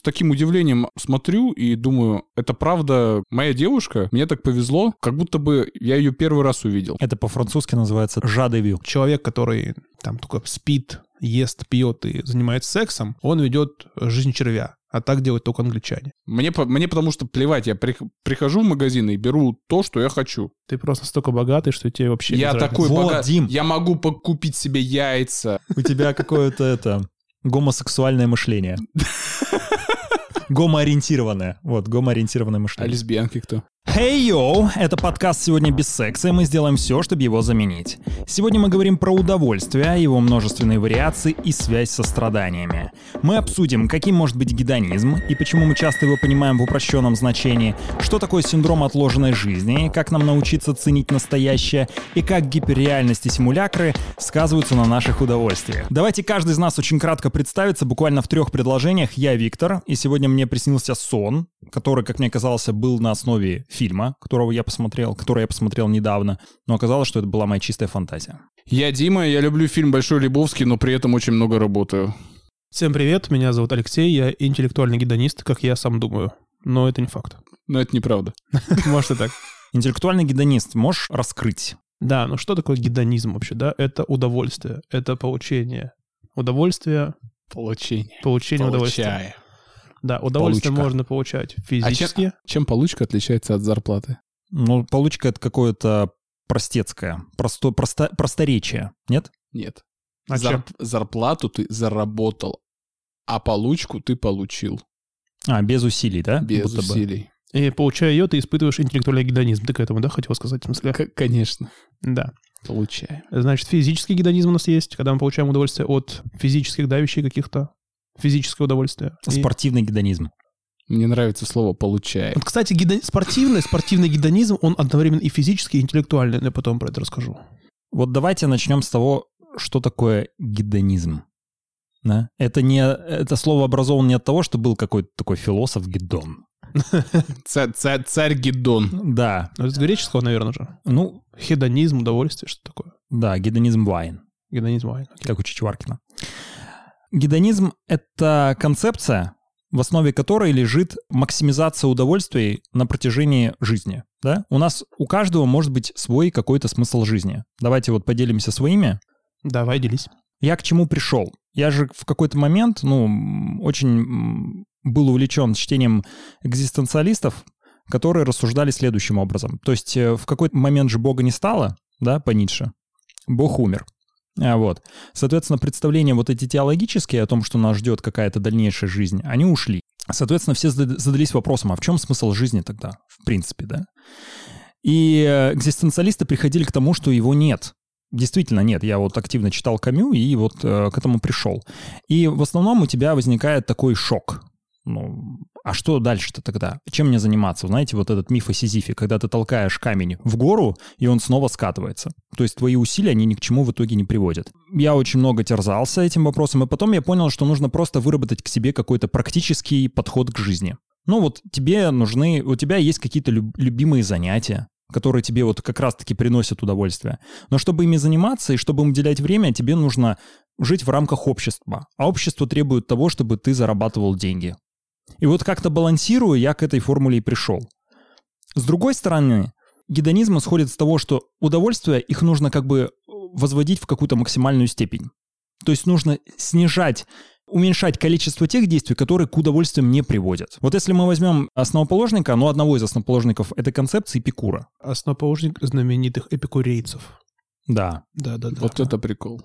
с таким удивлением смотрю и думаю, это правда моя девушка? Мне так повезло, как будто бы я ее первый раз увидел. Это по-французски называется жадевю. Человек, который там только спит, ест, пьет и занимается сексом, он ведет жизнь червя. А так делают только англичане. Мне, мне потому что плевать, я при- прихожу в магазин и беру то, что я хочу. Ты просто столько богатый, что тебе вообще я такой Вот, богат- Дим. Я могу купить себе яйца. У тебя какое-то это гомосексуальное мышление. Гомоориентированное. Вот, гомоориентированное А мышление. лесбиянки кто? Hey yo! Это подкаст «Сегодня без секса», и мы сделаем все, чтобы его заменить. Сегодня мы говорим про удовольствие, его множественные вариации и связь со страданиями. Мы обсудим, каким может быть гедонизм и почему мы часто его понимаем в упрощенном значении, что такое синдром отложенной жизни, как нам научиться ценить настоящее и как гиперреальность и симулякры сказываются на наших удовольствиях. Давайте каждый из нас очень кратко представится, буквально в трех предложениях. Я Виктор, и сегодня мне приснился сон, который, как мне казалось, был на основе фильма, которого я посмотрел, который я посмотрел недавно, но оказалось, что это была моя чистая фантазия. Я Дима, я люблю фильм «Большой Лебовский», но при этом очень много работаю. Всем привет, меня зовут Алексей, я интеллектуальный гедонист, как я сам думаю. Но это не факт. Но это неправда. Может и так. Интеллектуальный гедонист, можешь раскрыть? Да, ну что такое гедонизм вообще, да? Это удовольствие, это получение. Удовольствие, Получение. получение удовольствия. Да, удовольствие Получка. можно получать физически. Чем получка отличается от зарплаты? Ну, получка — это какое-то простецкое, просто, просто, просторечие, нет? Нет. А чем? Зарплату ты заработал, а получку ты получил. А, без усилий, да? Без Будто бы. усилий. И получая ее, ты испытываешь интеллектуальный гедонизм. Ты к этому, да, хотел сказать? В смысле? К- конечно. Да. Получаем. Значит, физический гедонизм у нас есть, когда мы получаем удовольствие от физических, да, вещей каких-то. Физическое удовольствие. И- Спортивный гедонизм. Мне нравится слово «получаем». Вот, кстати, гедо- спортивный, спортивный гедонизм, он одновременно и физический, и интеллектуальный. Я потом про это расскажу. Вот давайте начнем с того, что такое гедонизм. Да? Это, не, это слово образовано не от того, что был какой-то такой философ Гедон. Ца- ца- Царь Гедон. Да, Ну, это с греческого, наверное же. ну, Хедонизм, удовольствие, что такое? да, гедонизм вайн, Гедонизм, ай, окей. как у Чичваркина. Гедонизм — это концепция, в основе которой лежит максимизация удовольствий на протяжении жизни. Да? У нас у каждого может быть свой какой-то смысл жизни. Давайте вот поделимся своими. Давай, делись. Я к чему пришел? Я же в какой-то момент, ну, очень был увлечен чтением экзистенциалистов, которые рассуждали следующим образом. То есть э, в какой-то момент же Бога не стало, да, по Ницше. Бог умер. А, Вот. Соответственно, представления вот эти теологические о том, что нас ждет какая-то дальнейшая жизнь, они ушли. Соответственно, все зада- задались вопросом, а в чем смысл жизни тогда, в принципе, да? И э, экзистенциалисты приходили к тому, что его нет. Действительно нет. Я вот активно читал Камю и вот э, к этому пришел. И в основном у тебя возникает такой шок. Ну, а что дальше-то тогда? Чем мне заниматься? Знаете, вот этот миф о Сизифе, когда ты толкаешь камень в гору, и он снова скатывается. То есть твои усилия, они ни к чему в итоге не приводят. Я очень много терзался этим вопросом, и потом я понял, что нужно просто выработать к себе какой-то практический подход к жизни. Ну вот тебе нужны, у тебя есть какие-то люб- любимые занятия, которые тебе вот как раз-таки приносят удовольствие. Но чтобы ими заниматься и чтобы им уделять время, тебе нужно жить в рамках общества. А общество требует того, чтобы ты зарабатывал деньги. И вот как-то балансируя, я к этой формуле и пришел. С другой стороны, гедонизм исходит с того, что удовольствия, их нужно как бы возводить в какую-то максимальную степень. То есть нужно снижать уменьшать количество тех действий, которые к удовольствиям не приводят. Вот если мы возьмем основоположника, ну, одного из основоположников этой концепции, Эпикура. Основоположник знаменитых эпикурейцев. Да. Да, да, да. Вот это прикол.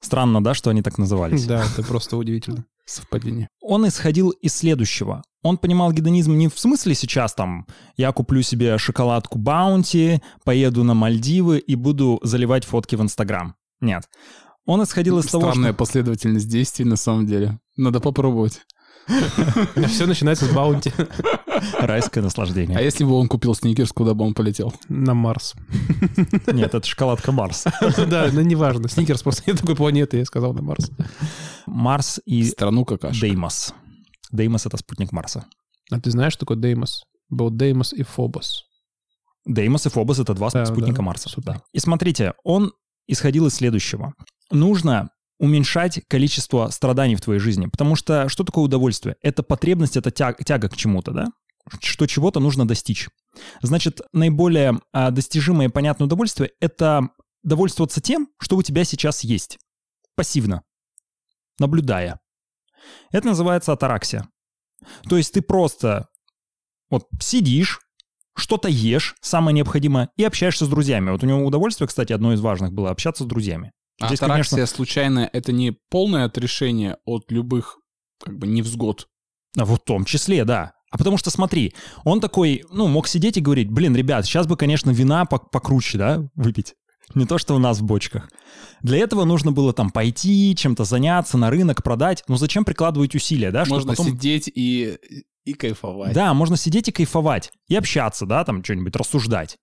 Странно, да, что они так назывались? Да, это просто удивительно. Совпадение. Он исходил из следующего. Он понимал гедонизм не в смысле сейчас там я куплю себе шоколадку Баунти, поеду на Мальдивы и буду заливать фотки в Инстаграм. Нет. Он исходил из того, Странная что... последовательность действий на самом деле. Надо попробовать. Все начинается с баунти Райское А наслаждение. если бы он купил сникерс, куда бы он полетел? на Марс. Нет, это шоколадка Марс. Да, ну неважно. Сникерс просто нет такой планеты, я сказал на Марс. Марс и Страну какашек. Деймос. Деймос — это спутник Марса. А ты знаешь, что такое Деймос? Был Деймос и Фобос. Деймос и Фобос — это два Да, спутника да, Марса. супер. Да. И смотрите, он исходил из следующего. Нужно уменьшать количество страданий в твоей жизни. Потому что что такое удовольствие? Это потребность, это тяг, тяга к чему-то, да? Что чего-то нужно достичь. Значит, наиболее а, достижимое и понятное удовольствие — это довольствоваться тем, что у тебя сейчас есть. Пассивно. Наблюдая. Это называется атараксия. То есть ты просто вот сидишь, что-то ешь, самое необходимое, и общаешься с друзьями. Вот у него удовольствие, кстати, одно из важных было общаться с друзьями. А Здесь, атараксия конечно... случайная — это не полное отрешение от любых как бы невзгод? А в том числе, да. А потому что, смотри, он такой, ну, мог сидеть и говорить, блин, ребят, сейчас бы, конечно, вина покруче, да, выпить. Не то, что у нас в бочках. Для этого нужно было там пойти, чем-то заняться, на рынок продать. Но зачем прикладывать усилия, да? Можно потом... сидеть и, и кайфовать. Да, можно сидеть и кайфовать. И общаться, да, там что-нибудь рассуждать.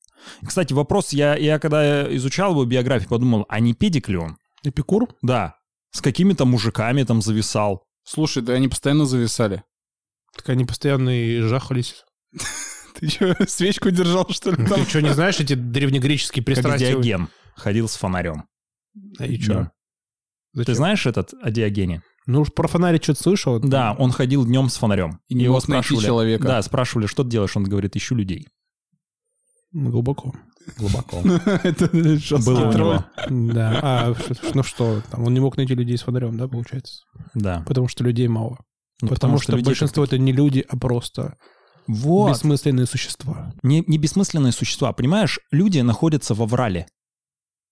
Кстати, вопрос, я, я когда изучал его биографию, подумал, а не педик ли он? Эпикур? Да. С какими-то мужиками там зависал. Слушай, да они постоянно зависали. Так они постоянно и жахались. Ты что, свечку держал, что ли? Ты что, не знаешь эти древнегреческие пристрастия? Как Диоген ходил с фонарем. А и что? Ты знаешь этот о Диогене? Ну, про фонарь что-то слышал. Да, он ходил днем с фонарем. И не Его спрашивали, человека. Да, спрашивали, что ты делаешь? Он говорит, ищу людей. Глубоко. Глубоко. Это Было. Да. А, ну что, он не мог найти людей с фонарем, да, получается? Да. Потому что людей мало. Ну, потому, что, большинство это не люди, а просто вот. бессмысленные существа. Не, не бессмысленные существа. Понимаешь, люди находятся во врале.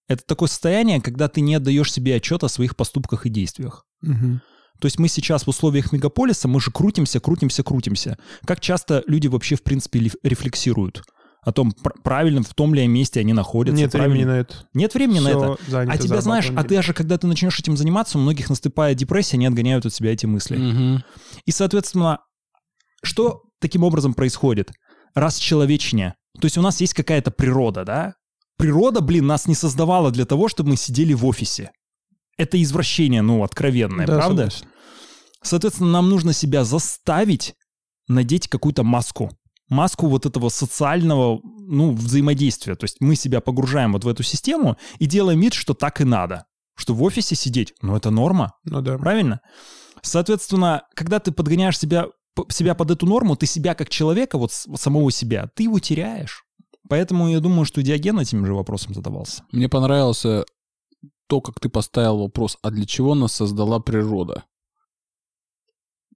Это такое состояние, когда ты не отдаешь себе отчет о своих поступках и действиях. Угу. То есть мы сейчас в условиях мегаполиса, мы же крутимся, крутимся, крутимся. Как часто люди вообще, в принципе, рефлексируют? О том, правильно в том ли месте они находятся. Нет правильно... времени на это. Нет времени Все на это. А тебя знаешь, а ты же, когда ты начнешь этим заниматься, у многих наступает депрессия, они отгоняют от себя эти мысли. Угу. И, соответственно, что таким образом происходит? Расчеловечение. То есть у нас есть какая-то природа, да? Природа, блин, нас не создавала для того, чтобы мы сидели в офисе. Это извращение, ну, откровенное, да, правда? Согласен. Соответственно, нам нужно себя заставить надеть какую-то маску маску вот этого социального, ну, взаимодействия. То есть мы себя погружаем вот в эту систему и делаем вид, что так и надо. Что в офисе сидеть, ну, это норма. Ну да. Правильно? Соответственно, когда ты подгоняешь себя, себя под эту норму, ты себя как человека, вот самого себя, ты его теряешь. Поэтому я думаю, что Диоген этим же вопросом задавался. Мне понравилось то, как ты поставил вопрос, а для чего нас создала природа?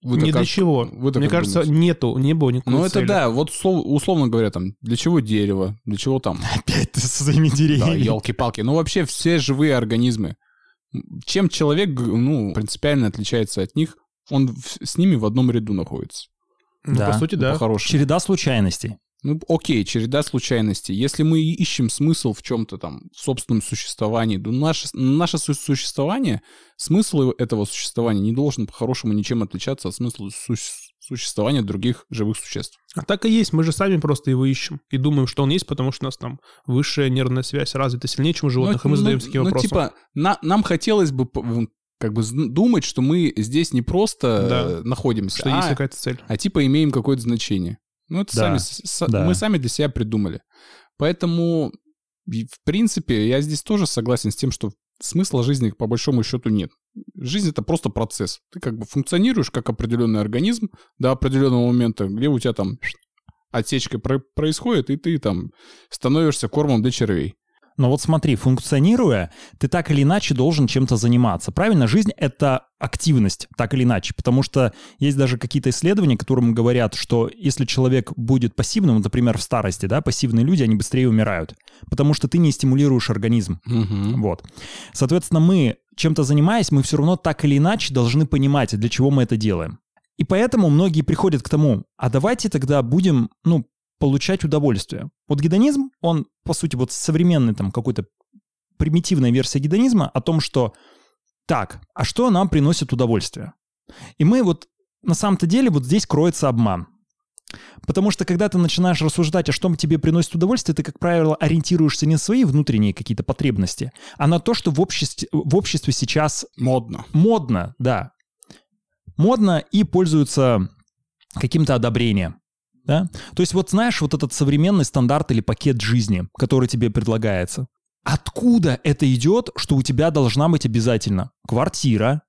Вы Ни для чего. Вы Мне кажется, думаете? нету, не было никакой Ну, это да, вот условно говоря, там, для чего дерево, для чего там... Опять ты со своими деревьями. Да, елки-палки. Ну, вообще все живые организмы. Чем человек, ну, принципиально отличается от них, он с ними в одном ряду находится. Ну, да. по сути, да. По-хорошему. Череда случайностей. Ну, окей, череда случайностей. Если мы ищем смысл в чем-то там, в собственном существовании, то наше, наше существование, смысл этого существования не должен по-хорошему ничем отличаться от смысла су- существования других живых существ. А так и есть, мы же сами просто его ищем и думаем, что он есть, потому что у нас там высшая нервная связь развита сильнее, чем у животных, ну, и мы ну, задаемся такие ну, вопросы. Ну, типа, на, нам хотелось бы как бы думать, что мы здесь не просто да. находимся, что а, есть какая-то цель. а типа имеем какое-то значение. Ну, это да, сами, с, да. мы сами для себя придумали. Поэтому, в принципе, я здесь тоже согласен с тем, что смысла жизни по большому счету нет. Жизнь это просто процесс. Ты как бы функционируешь как определенный организм до определенного момента, где у тебя там отсечка происходит, и ты там становишься кормом для червей. Но вот смотри, функционируя, ты так или иначе должен чем-то заниматься. Правильно? Жизнь — это активность, так или иначе. Потому что есть даже какие-то исследования, которым говорят, что если человек будет пассивным, например, в старости, да, пассивные люди, они быстрее умирают. Потому что ты не стимулируешь организм. Угу. Вот. Соответственно, мы чем-то занимаясь, мы все равно так или иначе должны понимать, для чего мы это делаем. И поэтому многие приходят к тому, а давайте тогда будем, ну, получать удовольствие. Вот гедонизм, он, по сути, вот современный там какой-то примитивная версия гедонизма о том, что так, а что нам приносит удовольствие? И мы вот на самом-то деле вот здесь кроется обман. Потому что когда ты начинаешь рассуждать, а что тебе приносит удовольствие, ты, как правило, ориентируешься не на свои внутренние какие-то потребности, а на то, что в обществе, в обществе сейчас... Модно. Модно, да. Модно и пользуются каким-то одобрением. Да? То есть вот знаешь, вот этот современный стандарт или пакет жизни, который тебе предлагается. Откуда это идет, что у тебя должна быть обязательно квартира,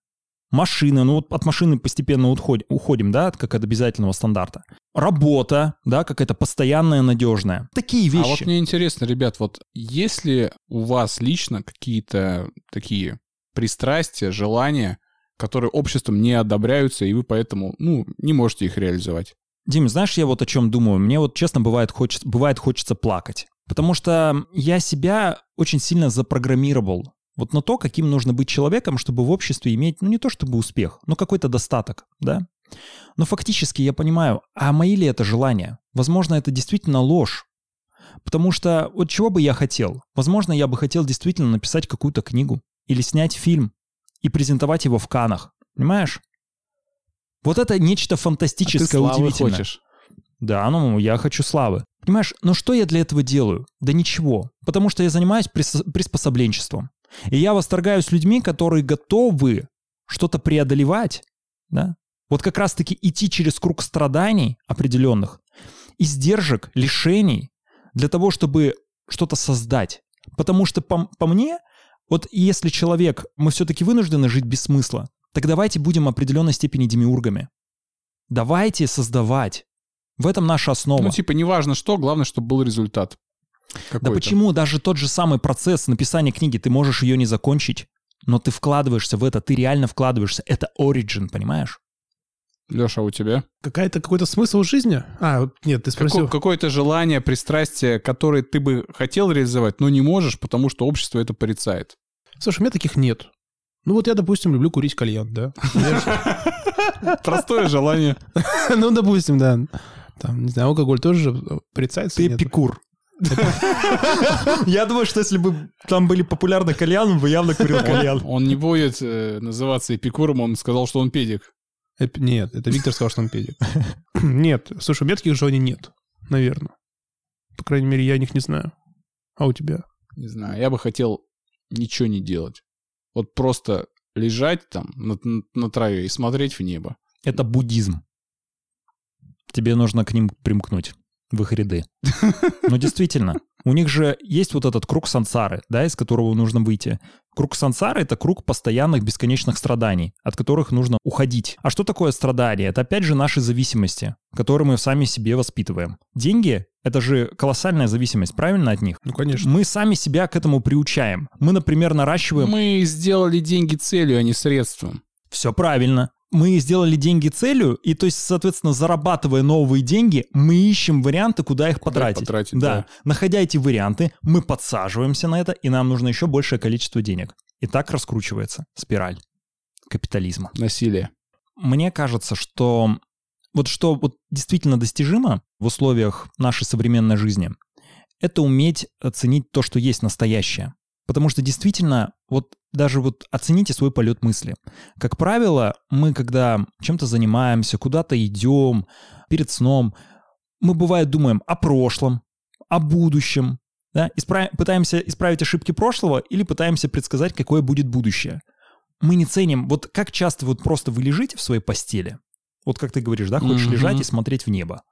машина, ну вот от машины постепенно уходим, уходим, да, как от обязательного стандарта. Работа, да, какая-то постоянная, надежная. Такие вещи. А вот мне интересно, ребят, вот если у вас лично какие-то такие пристрастия, желания, которые обществом не одобряются, и вы поэтому, ну, не можете их реализовать. Дим, знаешь, я вот о чем думаю. Мне вот, честно, бывает, хочется, бывает хочется плакать. Потому что я себя очень сильно запрограммировал вот на то, каким нужно быть человеком, чтобы в обществе иметь, ну не то чтобы успех, но какой-то достаток, да? Но фактически я понимаю, а мои ли это желания? Возможно, это действительно ложь. Потому что вот чего бы я хотел? Возможно, я бы хотел действительно написать какую-то книгу или снять фильм и презентовать его в Канах. Понимаешь? Вот это нечто фантастическое, а ты удивительное. хочешь? Да, ну, я хочу славы. Понимаешь, но что я для этого делаю? Да ничего. Потому что я занимаюсь приспособленчеством. И я восторгаюсь людьми, которые готовы что-то преодолевать, да? Вот как раз-таки идти через круг страданий определенных, издержек, лишений, для того, чтобы что-то создать. Потому что по, по мне, вот если человек, мы все-таки вынуждены жить без смысла, так давайте будем определенной степени демиургами. Давайте создавать. В этом наша основа. Ну, типа, неважно что, главное, чтобы был результат. Да почему даже тот же самый процесс написания книги, ты можешь ее не закончить, но ты вкладываешься в это, ты реально вкладываешься. Это origin, понимаешь? Леша, а у тебя? Какая-то какой-то смысл жизни? А, нет, ты спросил. Какое- какое-то желание, пристрастие, которое ты бы хотел реализовать, но не можешь, потому что общество это порицает. Слушай, у меня таких нет. Ну вот я, допустим, люблю курить кальян, да? Простое желание. Ну, допустим, да. Там, не знаю, алкоголь тоже порицается. Ты эпикур. Я думаю, что если бы там были популярны кальян, он бы явно курил кальян. Он не будет э, называться эпикуром, он сказал, что он педик. Нет, это Виктор сказал, что он педик. Нет, слушай, у меня таких желаний нет, наверное. По крайней мере, я о них не знаю. А у тебя? Не знаю, я бы хотел ничего не делать. Вот просто лежать там на, на траве и смотреть в небо. Это буддизм. Тебе нужно к ним примкнуть в их ряды. Но действительно, у них же есть вот этот круг сансары, да, из которого нужно выйти. Круг сансары — это круг постоянных бесконечных страданий, от которых нужно уходить. А что такое страдание? Это опять же наши зависимости, которые мы сами себе воспитываем. Деньги — это же колоссальная зависимость, правильно, от них? Ну, конечно. Мы сами себя к этому приучаем. Мы, например, наращиваем... Мы сделали деньги целью, а не средством. Все правильно мы сделали деньги целью, и то есть, соответственно, зарабатывая новые деньги, мы ищем варианты, куда их потратить. потратить да. да. Находя эти варианты, мы подсаживаемся на это, и нам нужно еще большее количество денег. И так раскручивается спираль капитализма. Насилие. Мне кажется, что вот что вот действительно достижимо в условиях нашей современной жизни, это уметь оценить то, что есть настоящее. Потому что действительно, вот даже вот оцените свой полет мысли. Как правило, мы, когда чем-то занимаемся, куда-то идем, перед сном, мы, бывает, думаем о прошлом, о будущем, да? Исправ... пытаемся исправить ошибки прошлого или пытаемся предсказать, какое будет будущее. Мы не ценим, вот как часто вот просто вы лежите в своей постели, вот как ты говоришь, да, хочешь mm-hmm. лежать и смотреть в небо,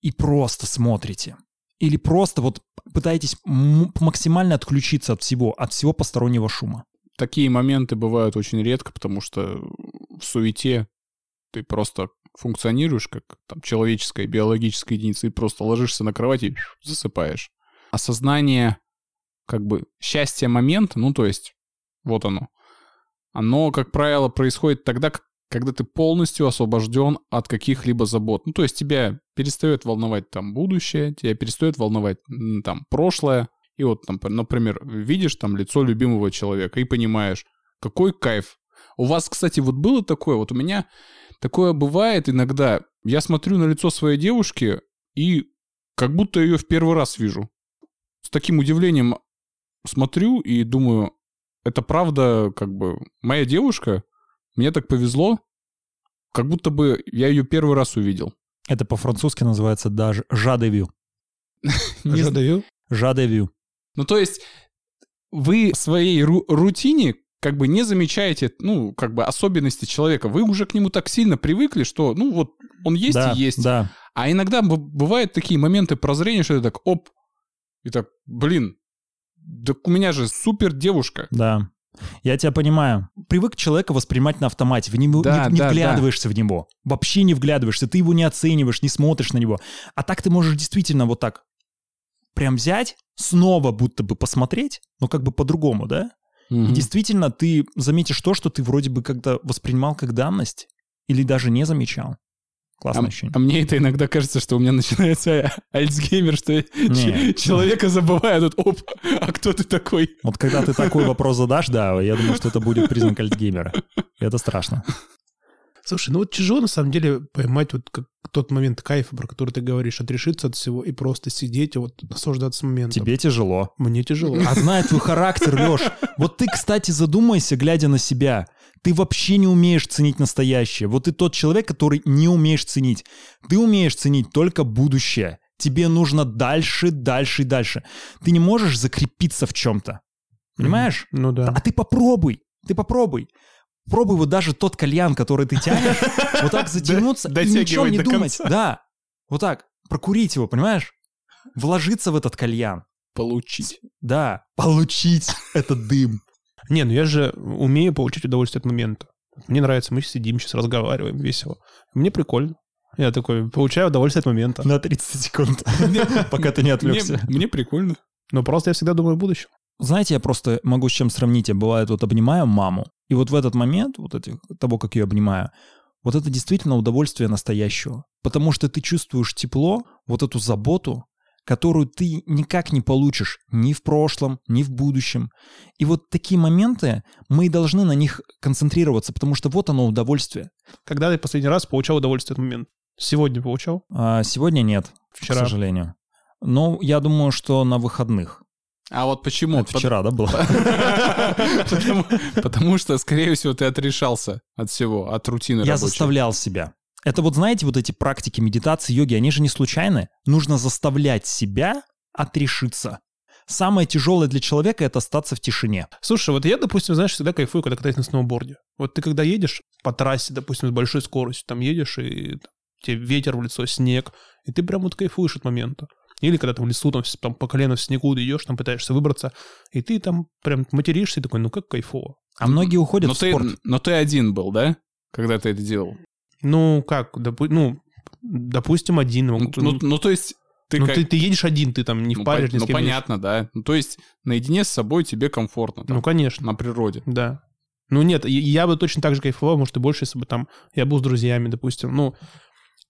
и просто смотрите. Или просто вот пытаетесь максимально отключиться от всего, от всего постороннего шума. Такие моменты бывают очень редко, потому что в суете ты просто функционируешь как там, человеческая биологическая единица и просто ложишься на кровать и засыпаешь. Осознание как бы счастья момента, ну то есть вот оно, оно, как правило, происходит тогда, когда ты полностью освобожден от каких-либо забот. Ну, то есть тебя перестает волновать там будущее, тебя перестает волновать там прошлое. И вот, там, например, видишь там лицо любимого человека и понимаешь, какой кайф. У вас, кстати, вот было такое, вот у меня такое бывает иногда. Я смотрю на лицо своей девушки и как будто ее в первый раз вижу. С таким удивлением смотрю и думаю, это правда как бы моя девушка, мне так повезло, как будто бы я ее первый раз увидел. Это по-французски называется даже «жадевю». «Жадевю»? «Жадевю». Ну, то есть вы в своей ру- рутине как бы не замечаете, ну, как бы особенности человека. Вы уже к нему так сильно привыкли, что, ну, вот он есть да, и есть. Да. А иногда бывают такие моменты прозрения, что ты так, оп, и так, блин, Так у меня же супер девушка. Да. Я тебя понимаю. Привык человека воспринимать на автомате. В него, да, не, не да, вглядываешься да. в него. Вообще не вглядываешься. Ты его не оцениваешь, не смотришь на него. А так ты можешь действительно вот так прям взять, снова будто бы посмотреть, но как бы по-другому, да? Угу. И действительно ты заметишь то, что ты вроде бы когда воспринимал как данность или даже не замечал. Классное а, ощущение. А мне это иногда кажется, что у меня начинается альцгеймер, что человека забывают, тут, оп, а кто ты такой? Вот когда ты такой вопрос задашь, да, я думаю, что это будет признак альцгеймера. Это страшно. Слушай, ну вот тяжело на самом деле поймать вот как тот момент кайфа, про который ты говоришь, отрешиться от всего и просто сидеть и вот наслаждаться моментом. Тебе тяжело. Мне тяжело. А знает твой характер, Леш. Вот ты, кстати, задумайся, глядя на себя. Ты вообще не умеешь ценить настоящее. Вот ты тот человек, который не умеешь ценить. Ты умеешь ценить только будущее. Тебе нужно дальше, дальше и дальше. Ты не можешь закрепиться в чем-то. Понимаешь? Ну да. А ты попробуй. Ты попробуй. Пробуй вот даже тот кальян, который ты тянешь, вот так затянуться и ничего не думать. Да, вот так, прокурить его, понимаешь? Вложиться в этот кальян. Получить. Да, получить этот дым. Не, ну я же умею получить удовольствие от момента. Мне нравится, мы сидим, сейчас разговариваем, весело. Мне прикольно. Я такой, получаю удовольствие от момента. На 30 секунд, пока ты не отвлекся. Мне прикольно. Но просто я всегда думаю о будущем. Знаете, я просто могу с чем сравнить. Я бывает вот обнимаю маму, и вот в этот момент, вот этих, того, как ее обнимаю, вот это действительно удовольствие настоящего. Потому что ты чувствуешь тепло, вот эту заботу, которую ты никак не получишь ни в прошлом, ни в будущем. И вот такие моменты, мы и должны на них концентрироваться, потому что вот оно удовольствие. Когда ты последний раз получал удовольствие от момента? Сегодня получал? А, сегодня нет, Вчера. к сожалению. Но я думаю, что на выходных. А вот почему? Это вчера, да, было? Потому что, скорее всего, ты отрешался от всего, от рутины Я заставлял себя. Это вот, знаете, вот эти практики медитации, йоги, они же не случайны. Нужно заставлять себя отрешиться. Самое тяжелое для человека — это остаться в тишине. Слушай, вот я, допустим, знаешь, всегда кайфую, когда катаюсь на сноуборде. Вот ты когда едешь по трассе, допустим, с большой скоростью, там едешь, и тебе ветер в лицо, снег, и ты прям вот кайфуешь от момента. Или когда ты в лесу там, там по колено в снегу идешь, там пытаешься выбраться, и ты там прям материшься и такой, ну как кайфово. А многие уходят но в ты, спорт. Но ты один был, да? Когда ты это делал? Ну, как, допу- ну, допустим, один. Ну, ну, ну то есть ты, ну, как... ты, ты едешь один, ты там не ну, впаришь, по... ни с кем Ну, понятно, едешь. да. Ну, то есть наедине с собой тебе комфортно. Там, ну, конечно. На природе. Да. Ну, нет, я, я бы точно так же кайфовал, может, и больше, если бы там я был с друзьями, допустим. Ну,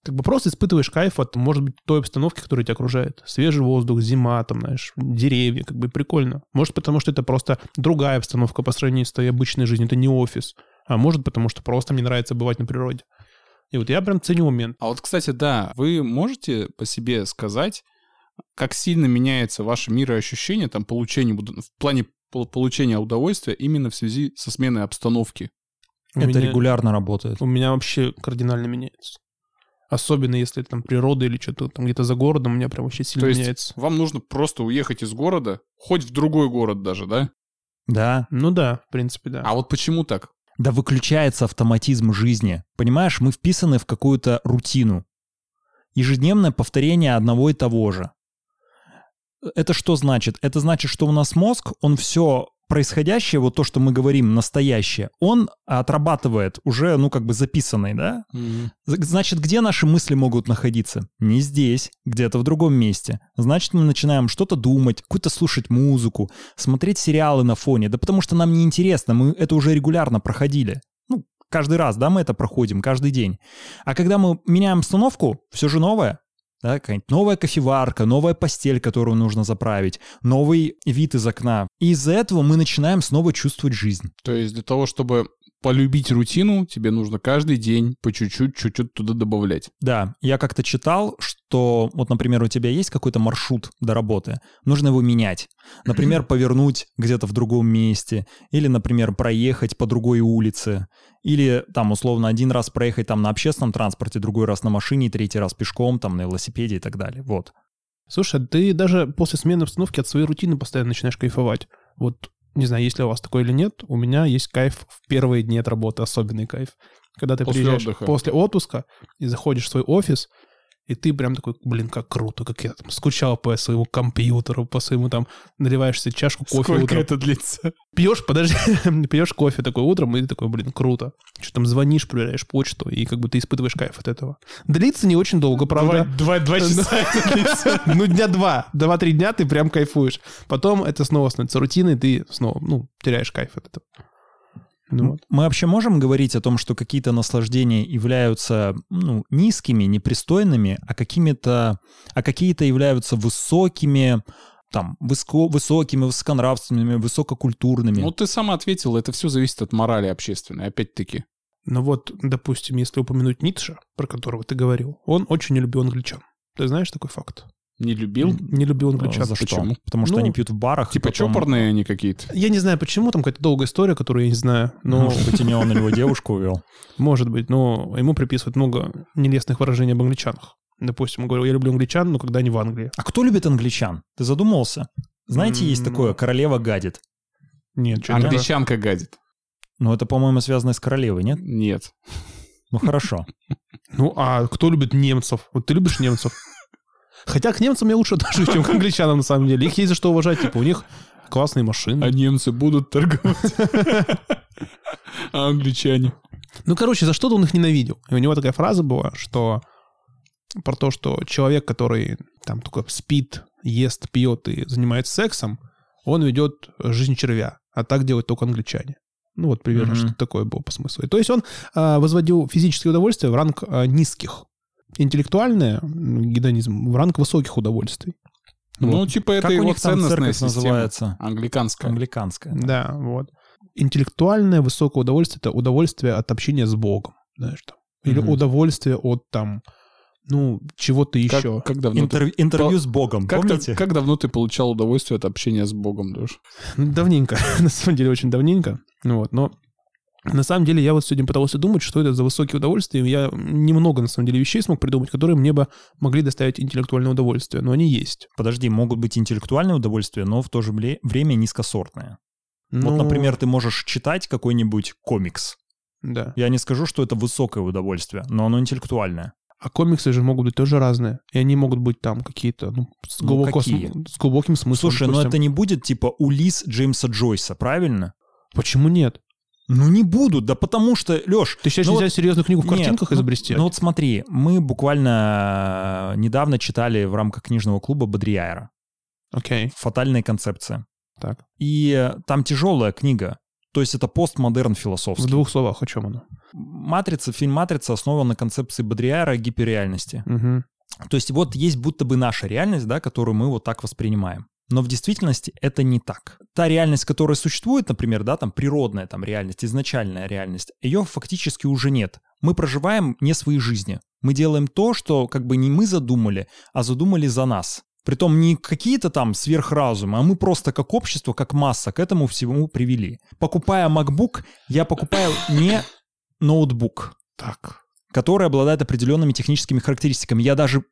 как бы просто испытываешь кайф от, может быть, той обстановки, которая тебя окружает. Свежий воздух, зима, там, знаешь, деревья, как бы прикольно. Может, потому что это просто другая обстановка по сравнению с твоей обычной жизнью, это не офис. А может, потому что просто мне нравится бывать на природе. И вот я прям ценю момент. А вот, кстати, да, вы можете по себе сказать, как сильно меняется ваше мироощущение, там, получение, в плане получения удовольствия именно в связи со сменой обстановки? У это меня, регулярно работает. У меня вообще кардинально меняется. Особенно если там природа или что-то там где-то за городом, у меня прям вообще сильно То есть меняется. вам нужно просто уехать из города, хоть в другой город даже, да? Да. Ну да, в принципе, да. А вот почему так? Да выключается автоматизм жизни. Понимаешь, мы вписаны в какую-то рутину. Ежедневное повторение одного и того же. Это что значит? Это значит, что у нас мозг, он все происходящее, вот то, что мы говорим, настоящее, он отрабатывает уже, ну, как бы записанный, да? Mm-hmm. Значит, где наши мысли могут находиться? Не здесь, где-то в другом месте. Значит, мы начинаем что-то думать, какую-то слушать музыку, смотреть сериалы на фоне, да потому что нам неинтересно, мы это уже регулярно проходили. Ну, каждый раз, да, мы это проходим, каждый день. А когда мы меняем обстановку, все же новое, да, какая-нибудь новая кофеварка, новая постель, которую нужно заправить, новый вид из окна. И из-за этого мы начинаем снова чувствовать жизнь. То есть для того, чтобы полюбить рутину, тебе нужно каждый день по чуть-чуть, чуть-чуть туда добавлять. Да, я как-то читал, что вот, например, у тебя есть какой-то маршрут до работы, нужно его менять. Например, повернуть где-то в другом месте, или, например, проехать по другой улице, или там условно один раз проехать там на общественном транспорте, другой раз на машине, третий раз пешком, там на велосипеде и так далее. Вот. Слушай, а ты даже после смены обстановки от своей рутины постоянно начинаешь кайфовать. Вот не знаю, есть ли у вас такое или нет, у меня есть кайф в первые дни от работы, особенный кайф. Когда ты после приезжаешь отдыха. после отпуска и заходишь в свой офис, и ты прям такой, блин, как круто, как я там скучал по своему компьютеру, по своему там, наливаешь себе чашку кофе Сколько утром. это длится? Пьешь, подожди, пьешь кофе такой утром, и ты такой, блин, круто. Что там звонишь, проверяешь почту, и как бы ты испытываешь кайф от этого. Длится не очень долго, правда. Два, два часа это длится. Ну, дня два. Два-три дня ты прям кайфуешь. Потом это снова становится рутиной, ты снова, ну, теряешь кайф от этого. Ну, вот. Мы вообще можем говорить о том, что какие-то наслаждения являются ну, низкими, непристойными, а какими-то, а какие-то являются высокими, там, высоко, высокими, высоконравственными, высококультурными. Ну, ты сам ответил, это все зависит от морали общественной, опять-таки. Ну вот, допустим, если упомянуть Ницше, про которого ты говорил, он очень не любил англичан. Ты знаешь такой факт? Не любил? Не любил англичан. За Почему? что? Потому что ну, они пьют в барах. Типа потом... чопорные они какие-то. Я не знаю почему, там какая-то долгая история, которую я не знаю. Но... Может быть, и не он на него девушку увел. Может быть, но ему приписывают много нелестных выражений об англичанах. Допустим, он говорил, я люблю англичан, но когда они в Англии. А кто любит англичан? Ты задумывался? Знаете, есть такое, королева гадит. Нет, что Англичанка гадит. Ну, это, по-моему, связано с королевой, нет? Нет. Ну, хорошо. Ну, а кто любит немцев? Вот ты любишь немцев? Хотя к немцам я лучше отношусь, чем к англичанам, на самом деле. Их есть за что уважать. Типа, у них классные машины. А немцы будут торговать. А англичане? Ну, короче, за что-то он их ненавидел. И у него такая фраза была, что про то, что человек, который там только спит, ест, пьет и занимается сексом, он ведет жизнь червя. А так делают только англичане. Ну вот примерно mm-hmm. что такое было по смыслу. То есть он а, возводил физическое удовольствие в ранг а, низких интеллектуальное, гедонизм, в ранг высоких удовольствий. Ну, вот. типа это как его ценностная система. называется? Англиканская. Англиканская. Да. да, вот. Интеллектуальное высокое удовольствие — это удовольствие от общения с Богом, знаешь, там. Или угу. удовольствие от там, ну, чего-то еще. Как, как давно Интерв... ты... Интервью с Богом, как помните? Как давно ты получал удовольствие от общения с Богом, Леш? Давненько, на самом деле очень давненько. Ну вот, но на самом деле, я вот сегодня пытался думать, что это за высокие удовольствия. Я немного, на самом деле, вещей смог придумать, которые мне бы могли доставить интеллектуальное удовольствие, но они есть. Подожди, могут быть интеллектуальные удовольствия, но в то же время низкосортные. Ну... Вот, например, ты можешь читать какой-нибудь комикс. Да. Я не скажу, что это высокое удовольствие, но оно интеллектуальное. А комиксы же могут быть тоже разные. И они могут быть там какие-то, ну, с, ну, глубоко, какие? с, с глубоким смыслом. Слушай, допустим. но это не будет типа Улис Джеймса Джойса, правильно? Почему нет? Ну не будут, да потому что, Леш... Ты сейчас ну нельзя вот, серьезную книгу в картинках нет, изобрести? Ну, ну вот смотри, мы буквально недавно читали в рамках книжного клуба Бодрияера. Окей. Okay. «Фатальная концепция». Так. И там тяжелая книга. То есть это постмодерн философский. В двух словах, о чем она? «Матрица», фильм «Матрица» основан на концепции Бодрияера гиперреальности. Угу. То есть вот есть будто бы наша реальность, да, которую мы вот так воспринимаем. Но в действительности это не так. Та реальность, которая существует, например, да, там природная там реальность, изначальная реальность, ее фактически уже нет. Мы проживаем не свои жизни. Мы делаем то, что как бы не мы задумали, а задумали за нас. Притом не какие-то там сверхразумы, а мы просто как общество, как масса к этому всему привели. Покупая MacBook, я покупаю не ноутбук. Так. Который обладает определенными техническими характеристиками. Я даже,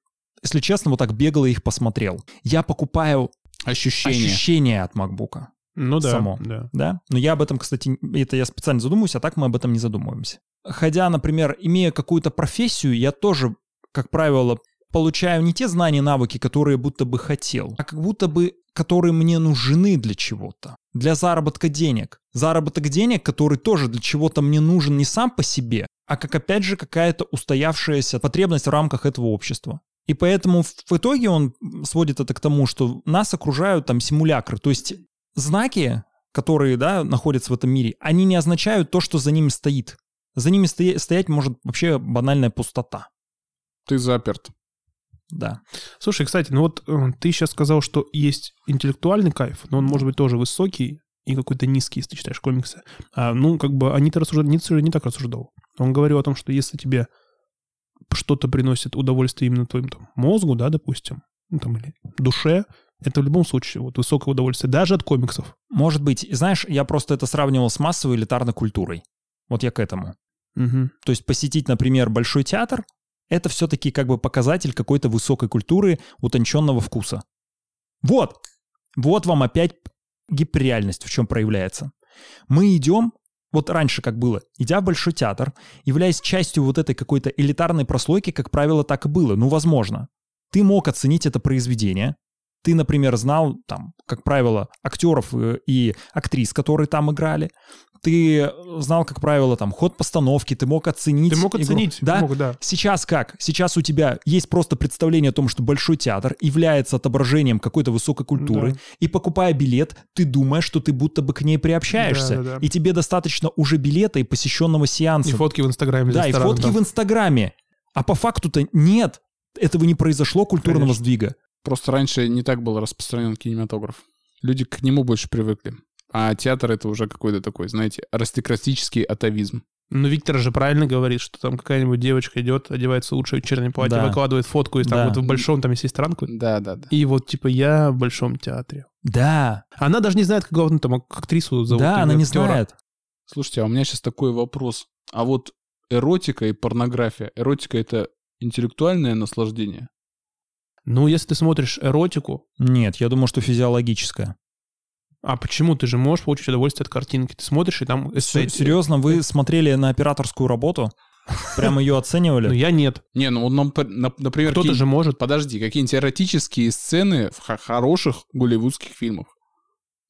если честно, вот так бегло их посмотрел. Я покупаю Ощущение. Ощущение от MacBook. Ну да. Само. Да. да. Но я об этом, кстати, это я специально задумываюсь, а так мы об этом не задумываемся. Ходя, например, имея какую-то профессию, я тоже, как правило, получаю не те знания, навыки, которые будто бы хотел, а как будто бы которые мне нужны для чего-то. Для заработка денег. Заработок денег, который тоже для чего-то мне нужен не сам по себе, а как опять же какая-то устоявшаяся потребность в рамках этого общества. И поэтому в итоге он сводит это к тому, что нас окружают там симулякры. То есть знаки, которые да, находятся в этом мире, они не означают то, что за ними стоит. За ними стоя- стоять может вообще банальная пустота. Ты заперт. Да. Слушай, кстати, ну вот э, ты сейчас сказал, что есть интеллектуальный кайф, но он может быть тоже высокий и какой-то низкий, если ты читаешь комиксы. А, ну, как бы они-то рассуждали, Ницше не так рассуждал. Он говорил о том, что если тебе что-то приносит удовольствие именно твоему там, мозгу, да, допустим, ну, там, или душе, это в любом случае вот высокое удовольствие, даже от комиксов. Может быть. Знаешь, я просто это сравнивал с массовой элитарной культурой. Вот я к этому. Угу. То есть посетить, например, большой театр, это все-таки как бы показатель какой-то высокой культуры, утонченного вкуса. Вот. Вот вам опять гиперреальность в чем проявляется. Мы идем вот раньше как было, идя в большой театр, являясь частью вот этой какой-то элитарной прослойки, как правило, так и было. Ну, возможно. Ты мог оценить это произведение, ты, например, знал, там, как правило, актеров э, и актрис, которые там играли. Ты знал, как правило, там, ход постановки, ты мог оценить. Ты мог оценить, игру. Да? Мог, да. Сейчас как? Сейчас у тебя есть просто представление о том, что Большой театр является отображением какой-то высокой культуры, да. и покупая билет, ты думаешь, что ты будто бы к ней приобщаешься. Да, да, да. И тебе достаточно уже билета и посещенного сеанса. И фотки в Инстаграме. Да, и фотки да. в Инстаграме. А по факту-то нет. Этого не произошло культурного Конечно. сдвига. Просто раньше не так был распространен кинематограф. Люди к нему больше привыкли. А театр — это уже какой-то такой, знаете, аристократический атовизм. Ну, Виктор же правильно говорит, что там какая-нибудь девочка идет, одевается лучше вечерней платье, да. выкладывает фотку из там да. вот в большом, там есть странку. Да, да, да. И вот типа я в большом театре. Да. Она даже не знает, как ну, там актрису зовут. Да, она не знает. Слушайте, а у меня сейчас такой вопрос. А вот эротика и порнография. Эротика — это интеллектуальное наслаждение? Ну, если ты смотришь эротику... Нет, я думаю, что физиологическое. А почему? Ты же можешь получить удовольствие от картинки. Ты смотришь, и там... Эстет... Серьезно, вы смотрели на операторскую работу? Прямо ее оценивали? Ну, я нет. Не, ну, например... Кто-то же может. Подожди, какие-нибудь эротические сцены в хороших голливудских фильмах?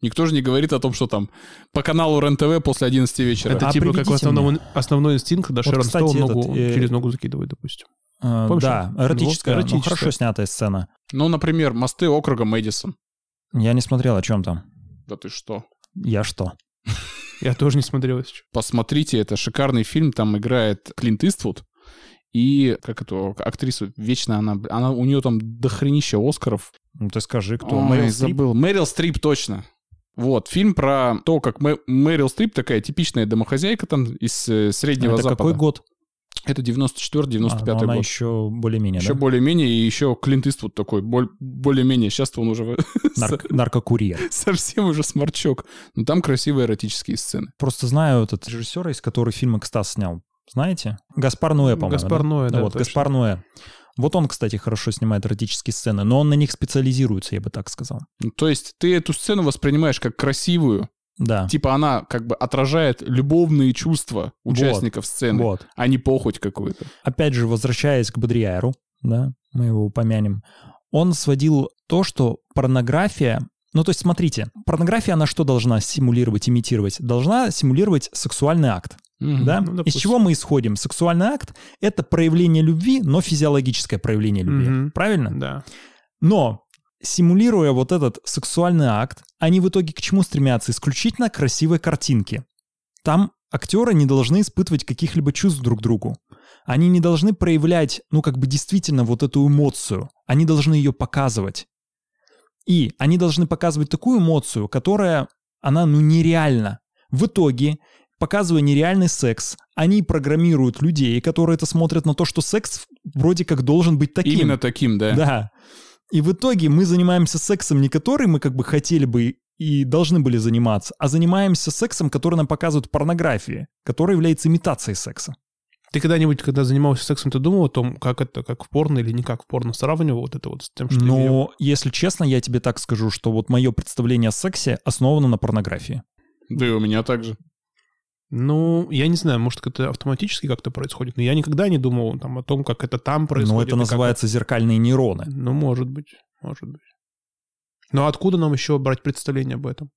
Никто же не говорит о том, что там по каналу РЕН-ТВ после 11 вечера. Это а типа как основной, основной инстинкт, когда вот, Шерон кстати, Стоун ногу, э... через ногу закидывает, допустим. Э, Помнишь? Да, эротическая, ну, эротическая. Ну, хорошо снятая сцена. Ну, например, «Мосты округа Мэдисон». Я не смотрел, о чем там. Да ты что? Я что? Я тоже не смотрел. Посмотрите, это шикарный фильм, там играет Клинт Иствуд. И как эту актрису, вечно она, она у нее там дохренища Оскаров. Ну ты скажи, кто? Ой, Мэрил забыл. Стрип? Мэрил Стрип, точно. Вот, фильм про то, как Мэ Мэрил Стрип, такая типичная домохозяйка там из э, Среднего Это Запада. какой год? Это 94-95 а, год. Она еще более-менее, Еще да? более-менее, и еще Клинт Иствуд такой, более-менее. Сейчас он уже... Нарк, наркокурьер. Совсем уже сморчок. Но там красивые эротические сцены. Просто знаю этот режиссера, из которого фильм «Экстаз» снял. Знаете? Гаспар Ноэ, по-моему. Гаспар Ноэ, да. Вот, точно. Гаспар Ноэ. Вот он, кстати, хорошо снимает эротические сцены, но он на них специализируется, я бы так сказал. Ну, то есть ты эту сцену воспринимаешь как красивую, да. Типа она как бы отражает любовные чувства участников вот, сцены, вот. а не похоть какую-то. Опять же, возвращаясь к Бодрияеру, да, мы его упомянем, он сводил то, что порнография ну, то есть, смотрите, порнография, она что должна симулировать, имитировать? Должна симулировать сексуальный акт. Mm-hmm. Да? Ну, Из чего мы исходим? Сексуальный акт — это проявление любви, но физиологическое проявление любви. Mm-hmm. Правильно? Да. Но симулируя вот этот сексуальный акт, они в итоге к чему стремятся? Исключительно красивой картинки. Там актеры не должны испытывать каких-либо чувств друг к другу. Они не должны проявлять, ну, как бы действительно вот эту эмоцию. Они должны ее показывать. И они должны показывать такую эмоцию, которая, она, ну, нереальна. В итоге, показывая нереальный секс, они программируют людей, которые это смотрят на то, что секс вроде как должен быть таким. Именно таким, да. Да. И в итоге мы занимаемся сексом, не который мы как бы хотели бы и должны были заниматься, а занимаемся сексом, который нам показывают порнографии, который является имитацией секса. Ты когда-нибудь, когда занимался сексом, ты думал о том, как это, как в порно или не как в порно, сравнивал вот это вот с тем, что Но, видел? если честно, я тебе так скажу, что вот мое представление о сексе основано на порнографии. Да и у меня также. Ну, я не знаю, может, это автоматически как-то происходит, но я никогда не думал там, о том, как это там происходит. Ну, это называется как... зеркальные нейроны. Ну, может быть, может быть. Но откуда нам еще брать представление об этом?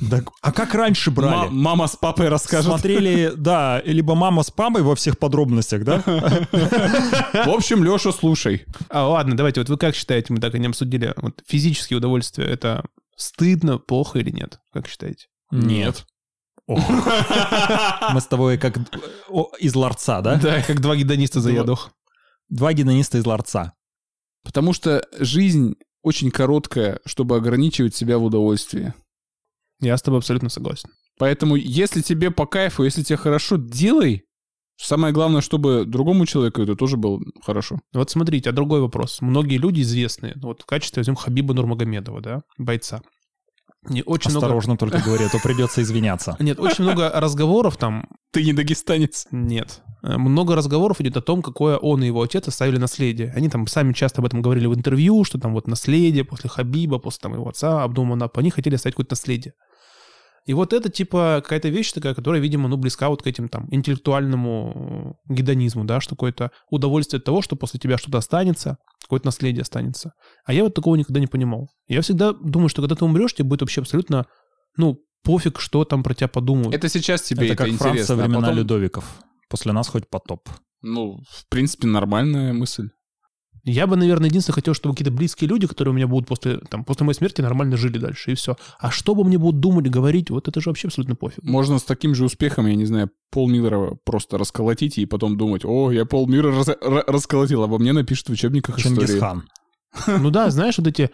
Да, а как раньше брали? М- мама с папой расскажут. Смотрели, да, либо мама с папой во всех подробностях, да? В общем, Леша, слушай. А, ладно, давайте, вот вы как считаете, мы так и не обсудили, вот физические удовольствия, это стыдно, плохо или нет? Как считаете? Нет. Мы с тобой как из ларца, да? Да, как два гедониста за ядох. Два гедониста из ларца. Потому что жизнь очень короткая, чтобы ограничивать себя в удовольствии. Я с тобой абсолютно согласен. Поэтому, если тебе по кайфу, если тебе хорошо, делай. Самое главное, чтобы другому человеку это тоже было хорошо. Вот смотрите, а другой вопрос. Многие люди известные, вот в качестве возьмем Хабиба Нурмагомедова, да, бойца. Не очень Осторожно много... только говори, а то придется извиняться. Нет, очень много разговоров там. Ты не дагестанец. Нет. Э, много разговоров идет о том, какое он и его отец оставили наследие. Они там сами часто об этом говорили в интервью, что там вот наследие после Хабиба, после там его отца Абдумана, они хотели оставить какое-то наследие. И вот это, типа, какая-то вещь такая, которая, видимо, ну, близка вот к этим, там, интеллектуальному гедонизму, да, что какое-то удовольствие от того, что после тебя что-то останется, какое-то наследие останется. А я вот такого никогда не понимал. Я всегда думаю, что когда ты умрешь, тебе будет вообще абсолютно, ну, пофиг, что там про тебя подумают. Это сейчас тебе это, это как интересно. Франция времена а потом... Людовиков. После нас хоть потоп. Ну, в принципе, нормальная мысль. Я бы, наверное, единственное хотел, чтобы какие-то близкие люди, которые у меня будут после, там, после моей смерти, нормально жили дальше, и все. А что бы мне будут думать, говорить, вот это же вообще абсолютно пофиг. Можно с таким же успехом, я не знаю, полмира просто расколотить и потом думать, о, я полмира раз расколотил, обо мне напишут в учебниках истории. Чингисхан. Ну да, знаешь, вот эти а,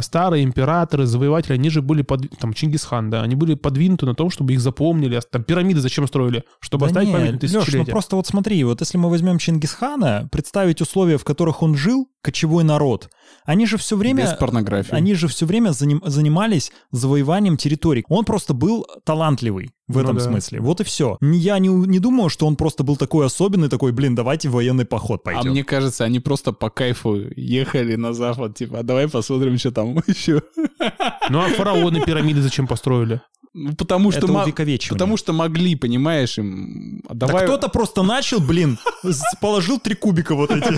старые императоры, завоеватели, они же были, под, там, Чингисхан, да, они были подвинуты на том, чтобы их запомнили. Там пирамиды зачем строили? Чтобы да оставить не, память на тысячелетия. Леш, ну просто вот смотри, вот если мы возьмем Чингисхана, представить условия, в которых он жил, кочевой народ, они же все время... Без порнографии. Они же все время заним, занимались завоеванием территорий. Он просто был талантливый в этом ну, да. смысле. Вот и все. Я не, не думаю, что он просто был такой особенный, такой, блин, давайте в военный поход пойдем. А мне кажется, они просто по кайфу ехали на запад, типа, а давай посмотрим, что там еще. Ну а фараоны пирамиды зачем построили? Ну, потому что, мо... потому что могли, понимаешь, им... А давай... Да кто-то просто начал, блин, положил три кубика вот эти.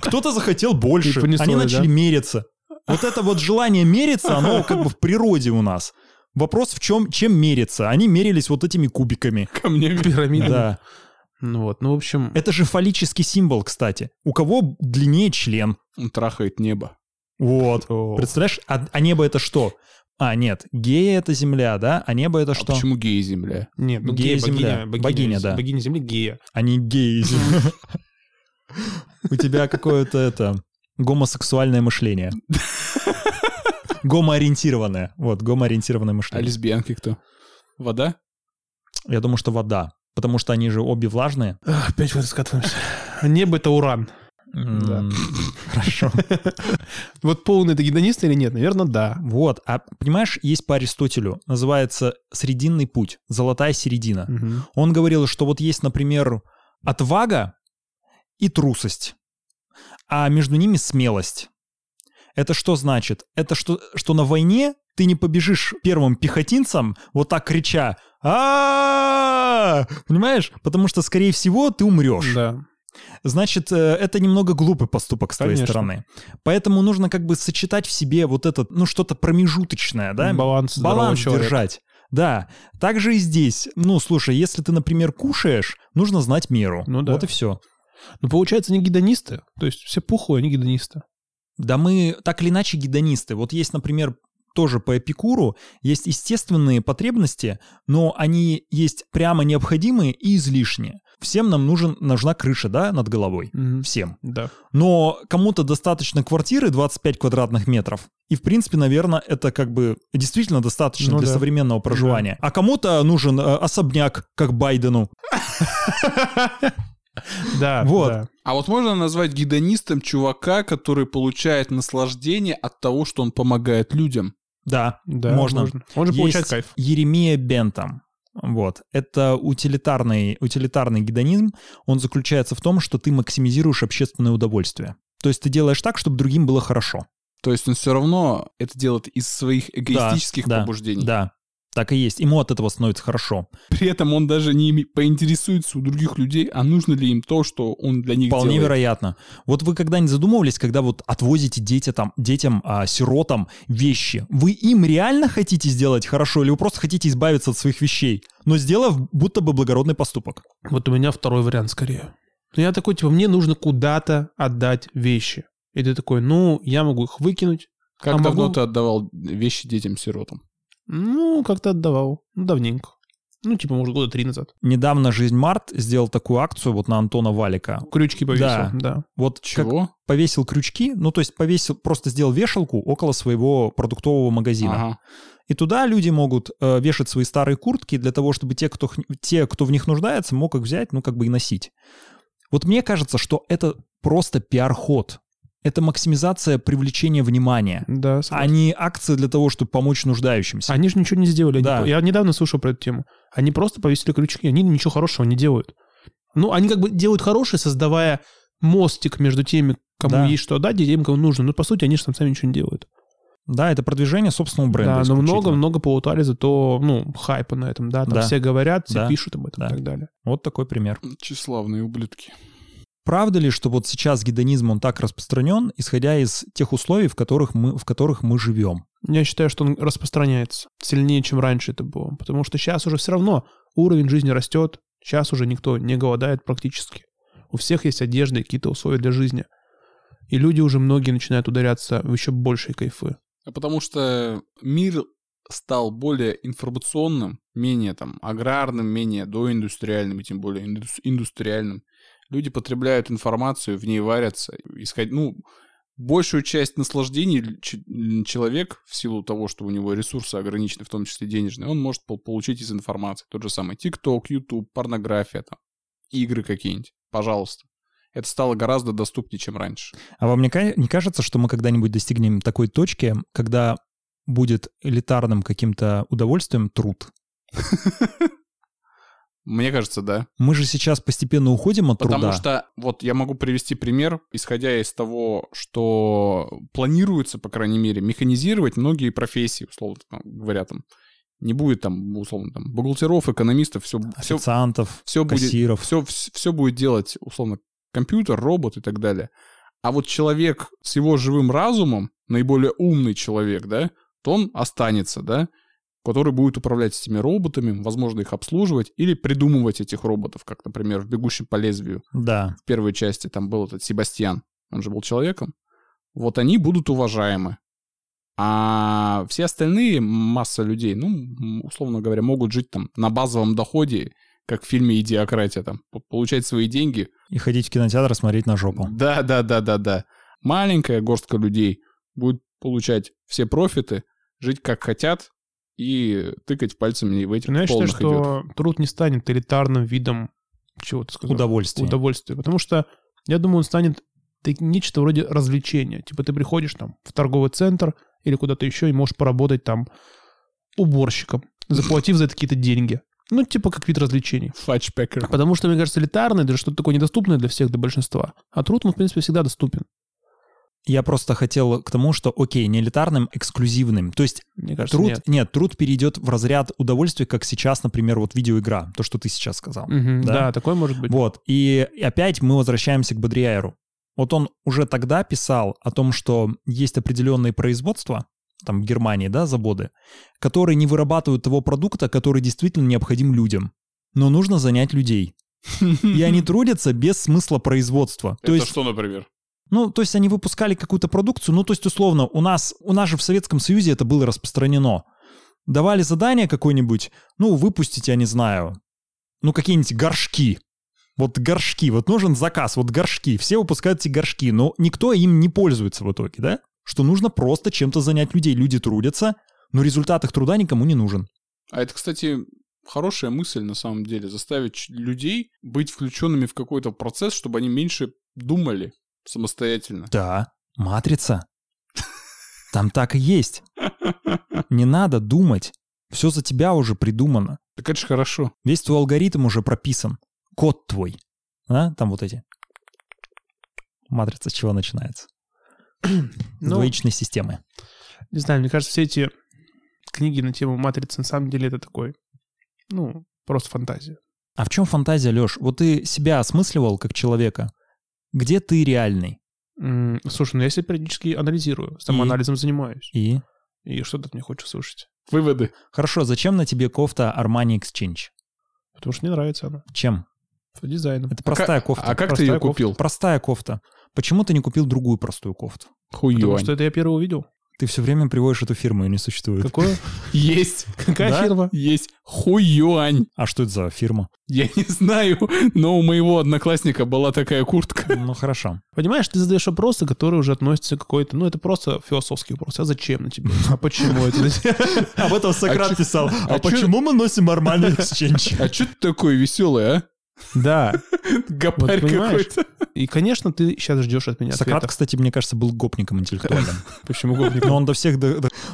Кто-то захотел больше. Они начали мериться. Вот это вот желание мериться, оно как бы в природе у нас. Вопрос в чем, чем мериться? Они мерились вот этими кубиками. Камнями. Пирамидами. Да. Ну вот, ну в общем... Это же фаллический символ, кстати. У кого длиннее член? Он трахает небо. Вот. О. Представляешь, а, а небо это что? А, нет, гея — это земля, да? А небо — это а что? А почему гея — земля? Нет, ну гея — земля. Богиня, богиня, да. Богиня земли — гея. Они геи земля. У тебя какое-то это гомосексуальное мышление. Гомоориентированное. Вот, гомоориентированное мышление. А лесбиянки кто? Вода? Я думаю, что вода. Потому что они же обе влажные. Опять вот скатываемся. Небо — это уран. Да. Хорошо. Вот полный это гедонист или нет? Наверное, да. Вот. А понимаешь, есть по Аристотелю, называется «Срединный путь», «Золотая середина». Он говорил, что вот есть, например, отвага и трусость, а между ними смелость. Это что значит? Это что, что на войне ты не побежишь первым пехотинцам, вот так крича а Понимаешь? Потому что, скорее всего, ты умрешь. Да. Значит, это немного глупый поступок с твоей Конечно. стороны. Поэтому нужно как бы сочетать в себе вот это, ну, что-то промежуточное, да? Баланс, Баланс держать. Да, также и здесь. Ну, слушай, если ты, например, кушаешь, нужно знать меру. Ну да. Вот и все. Ну, получается, не гедонисты. То есть все пухлые, они гедонисты. Да мы так или иначе гедонисты. Вот есть, например, тоже по Эпикуру есть естественные потребности, но они есть прямо необходимые и излишние. Всем нам нужен, нужна крыша, да, над головой. Mm-hmm. Всем. Да. Но кому-то достаточно квартиры 25 квадратных метров. И, в принципе, наверное, это как бы действительно достаточно ну, для да. современного проживания. Да. А кому-то нужен э, особняк, как Байдену. Да, вот. Да. А вот можно назвать гедонистом чувака, который получает наслаждение от того, что он помогает людям? Да, да можно. можно. Он же Есть получает кайф. Еремия Бентам. Вот. Это утилитарный, утилитарный гедонизм. Он заключается в том, что ты максимизируешь общественное удовольствие. То есть ты делаешь так, чтобы другим было хорошо. То есть он все равно это делает из своих эгоистических да, побуждений. Да, так и есть. Ему от этого становится хорошо. При этом он даже не поинтересуется у других людей, а нужно ли им то, что он для них Вполне делает. вероятно. Вот вы когда-нибудь задумывались, когда вот отвозите дети, там, детям, а, сиротам вещи, вы им реально хотите сделать хорошо или вы просто хотите избавиться от своих вещей, но сделав будто бы благородный поступок? Вот у меня второй вариант скорее. Ну, я такой, типа, мне нужно куда-то отдать вещи. И ты такой, ну, я могу их выкинуть. Как а давно могу... ты отдавал вещи детям-сиротам? Ну, как-то отдавал. Ну, давненько. Ну, типа, может, года три назад. Недавно «Жизнь Март» сделал такую акцию вот на Антона Валика. Крючки повесил, да. да. Вот Чего? Как повесил крючки, ну, то есть повесил, просто сделал вешалку около своего продуктового магазина. Ага. И туда люди могут э, вешать свои старые куртки для того, чтобы те кто, те, кто в них нуждается, мог их взять, ну, как бы и носить. Вот мне кажется, что это просто пиар-ход это максимизация привлечения внимания, да, а не акция для того, чтобы помочь нуждающимся. Они же ничего не сделали. Да. Они, я недавно слушал про эту тему. Они просто повесили крючки, они ничего хорошего не делают. Ну, они как бы делают хорошее, создавая мостик между теми, кому да. есть что отдать, и теми, кому нужно. Но, по сути, они же там сами ничего не делают. Да, это продвижение собственного бренда. Да, но много-много получали зато, ну, хайпа на этом, да. Там да. все говорят, все да. пишут об этом да. и так далее. Вот такой пример. Тщеславные ублюдки. Правда ли, что вот сейчас гедонизм, он так распространен, исходя из тех условий, в которых мы, в которых мы живем? Я считаю, что он распространяется сильнее, чем раньше это было. Потому что сейчас уже все равно уровень жизни растет, сейчас уже никто не голодает практически. У всех есть одежда и какие-то условия для жизни. И люди уже многие начинают ударяться в еще большие кайфы. А потому что мир стал более информационным, менее там аграрным, менее доиндустриальным, и тем более индустриальным. Люди потребляют информацию, в ней варятся, исход... ну, большую часть наслаждений человек, в силу того, что у него ресурсы ограничены, в том числе денежные, он может получить из информации. Тот же самый TikTok, YouTube, порнография, там, игры какие-нибудь. Пожалуйста это стало гораздо доступнее, чем раньше. А вам не, не кажется, что мы когда-нибудь достигнем такой точки, когда будет элитарным каким-то удовольствием труд? Мне кажется, да. Мы же сейчас постепенно уходим от Потому труда. Потому что, вот я могу привести пример, исходя из того, что планируется, по крайней мере, механизировать многие профессии, условно говоря, там, не будет там, условно, там, бухгалтеров, экономистов, все... Официантов, все, все кассиров. Будет, все, все будет делать, условно, компьютер, робот и так далее. А вот человек с его живым разумом, наиболее умный человек, да, то он останется, да, который будет управлять этими роботами, возможно, их обслуживать или придумывать этих роботов, как, например, в «Бегущем по лезвию». Да. В первой части там был этот Себастьян, он же был человеком. Вот они будут уважаемы. А все остальные, масса людей, ну, условно говоря, могут жить там на базовом доходе как в фильме «Идиократия», там, получать свои деньги. И ходить в кинотеатр смотреть на жопу. Да, да, да, да, да. Маленькая горстка людей будет получать все профиты, жить как хотят и тыкать пальцами в этих Но я считаю, что идет. труд не станет элитарным видом чего ты сказал? Удовольствие. Удовольствие. Потому что, я думаю, он станет нечто вроде развлечения. Типа ты приходишь там в торговый центр или куда-то еще и можешь поработать там уборщиком, заплатив за это какие-то деньги. Ну, типа как вид развлечений. Фатчпекер. Потому что, мне кажется, элитарный — это что-то такое недоступное для всех, для большинства. А труд, он, в принципе, всегда доступен. Я просто хотел к тому, что, окей, не элитарным, эксклюзивным. То есть Мне кажется, труд, нет. нет, труд перейдет в разряд удовольствия, как сейчас, например, вот видеоигра, то, что ты сейчас сказал. Угу, да? да, такое может быть. Вот, и опять мы возвращаемся к Бодриайру. Вот он уже тогда писал о том, что есть определенные производства, там в Германии, да, заводы, которые не вырабатывают того продукта, который действительно необходим людям. Но нужно занять людей. И они трудятся без смысла производства. Это есть, что, например? Ну, то есть они выпускали какую-то продукцию, ну, то есть, условно, у нас, у нас же в Советском Союзе это было распространено. Давали задание какое-нибудь, ну, выпустить, я не знаю, ну, какие-нибудь горшки. Вот горшки, вот нужен заказ, вот горшки. Все выпускают эти горшки, но никто им не пользуется в итоге, да? что нужно просто чем-то занять людей. Люди трудятся, но результат их труда никому не нужен. А это, кстати, хорошая мысль на самом деле. Заставить людей быть включенными в какой-то процесс, чтобы они меньше думали самостоятельно. Да, матрица. Там так и есть. Не надо думать. Все за тебя уже придумано. Так это же хорошо. Весь твой алгоритм уже прописан. Код твой. А? Там вот эти. Матрица с чего начинается? ну, двоичной системы. Не знаю, мне кажется, все эти книги на тему матрицы на самом деле это такой, ну, просто фантазия. А в чем фантазия, Леш? Вот ты себя осмысливал как человека. Где ты реальный? Слушай, ну я себя периодически анализирую, самоанализом И? занимаюсь. И? И что ты от меня хочешь слушать? Выводы. Хорошо, зачем на тебе кофта Armani Exchange? Потому что мне нравится она. Чем? По дизайну. Это простая а кофта. А как простая ты ее купил? Кофта. Простая кофта. Почему ты не купил другую простую кофту? Хуй Потому что это я первый увидел. Ты все время приводишь эту фирму, и не существует. Какое? Есть. Какая да? фирма? Есть. Хуюань. А что это за фирма? Я не знаю, но у моего одноклассника была такая куртка. Ну, хорошо. Понимаешь, ты задаешь вопросы, которые уже относятся к какой-то... Ну, это просто философский вопрос. А зачем на тебе? А почему это? Об этом Сократ писал. А почему мы носим нормальный эксченж? А что ты такой веселый, а? Да. Гопарь какой-то. И, конечно, ты сейчас ждешь от меня Сократ, ответа. кстати, мне кажется, был гопником интеллектуальным. Почему гопником? Но он до всех...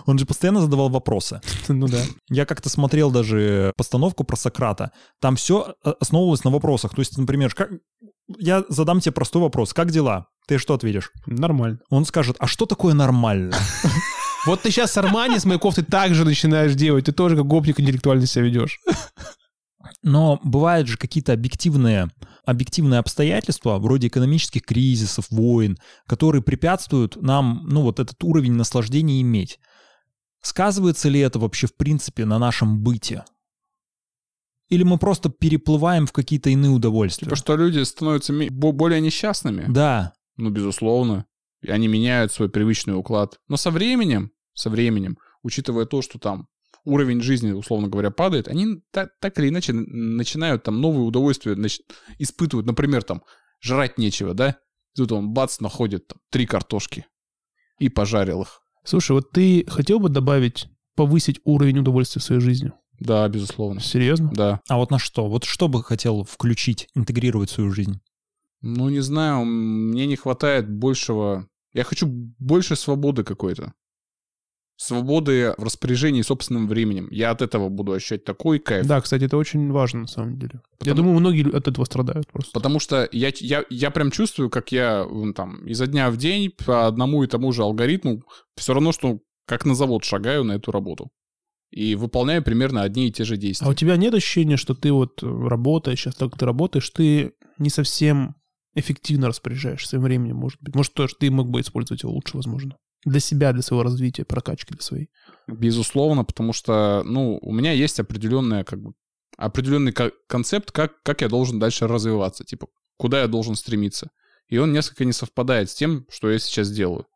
Он же постоянно задавал вопросы. Ну да. Я как-то смотрел даже постановку про Сократа. Там все э, основывалось на вопросах. То есть, например, как... я задам тебе простой вопрос. Как дела? Ты что ответишь? Нормально. Он скажет, а что такое нормально? Вот ты сейчас с Армани, с моей кофтой так же начинаешь делать. Ты тоже как гопник интеллектуально себя ведешь. Но бывают же какие-то объективные, объективные обстоятельства, вроде экономических кризисов, войн, которые препятствуют нам, ну, вот этот уровень наслаждения иметь. Сказывается ли это вообще в принципе на нашем быте? Или мы просто переплываем в какие-то иные удовольствия? Типа, что люди становятся более несчастными? Да. Ну, безусловно. И они меняют свой привычный уклад. Но со временем, со временем, учитывая то, что там уровень жизни, условно говоря, падает, они так, так или иначе начинают там новые удовольствия нач... испытывать. Например, там, жрать нечего, да? Тут он бац, находит там, три картошки и пожарил их. Слушай, вот ты хотел бы добавить, повысить уровень удовольствия в своей жизни? Да, безусловно. Серьезно? Да. А вот на что? Вот что бы хотел включить, интегрировать в свою жизнь? Ну, не знаю, мне не хватает большего... Я хочу больше свободы какой-то. Свободы в распоряжении собственным временем. Я от этого буду ощущать такой кайф. Да, кстати, это очень важно на самом деле. Потому... Я думаю, многие от этого страдают просто. Потому что я, я, я прям чувствую, как я там изо дня в день по одному и тому же алгоритму все равно, что как на завод шагаю на эту работу и выполняю примерно одни и те же действия. А у тебя нет ощущения, что ты вот работаешь, сейчас так ты работаешь, ты не совсем эффективно распоряжаешься своим временем, может быть? Может, тоже ты мог бы использовать его лучше, возможно? Для себя, для своего развития, прокачки для своей. Безусловно, потому что, ну, у меня есть определенная, как бы, определенный концепт, как, как я должен дальше развиваться, типа, куда я должен стремиться. И он несколько не совпадает с тем, что я сейчас делаю.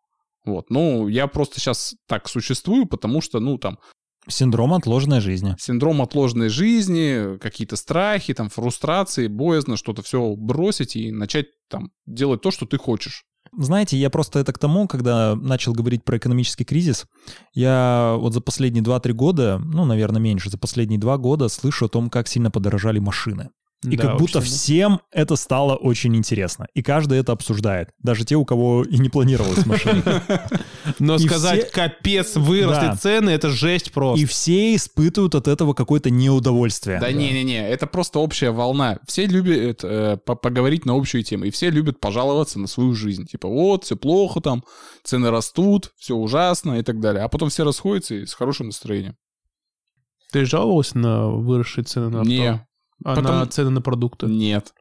Вот, ну, я просто сейчас так существую, потому что, ну, там, Синдром отложенной жизни. Синдром отложенной жизни, какие-то страхи, там, фрустрации, боязно что-то все бросить и начать там делать то, что ты хочешь. Знаете, я просто это к тому, когда начал говорить про экономический кризис, я вот за последние 2-3 года, ну, наверное, меньше, за последние 2 года слышу о том, как сильно подорожали машины. И да, как будто всем это стало очень интересно. И каждый это обсуждает. Даже те, у кого и не планировалась машина. Но сказать, капец, выросли цены, это жесть просто. И все испытывают от этого какое-то неудовольствие. Да не-не-не, это просто общая волна. Все любят э, поговорить на общую тему. И все любят пожаловаться на свою жизнь. Типа, вот, все плохо там, цены растут, все ужасно и так далее. А потом все расходятся и с хорошим настроением. Ты жаловался на выросшие цены на авто? Не, а Потом... на цены на продукты? Нет.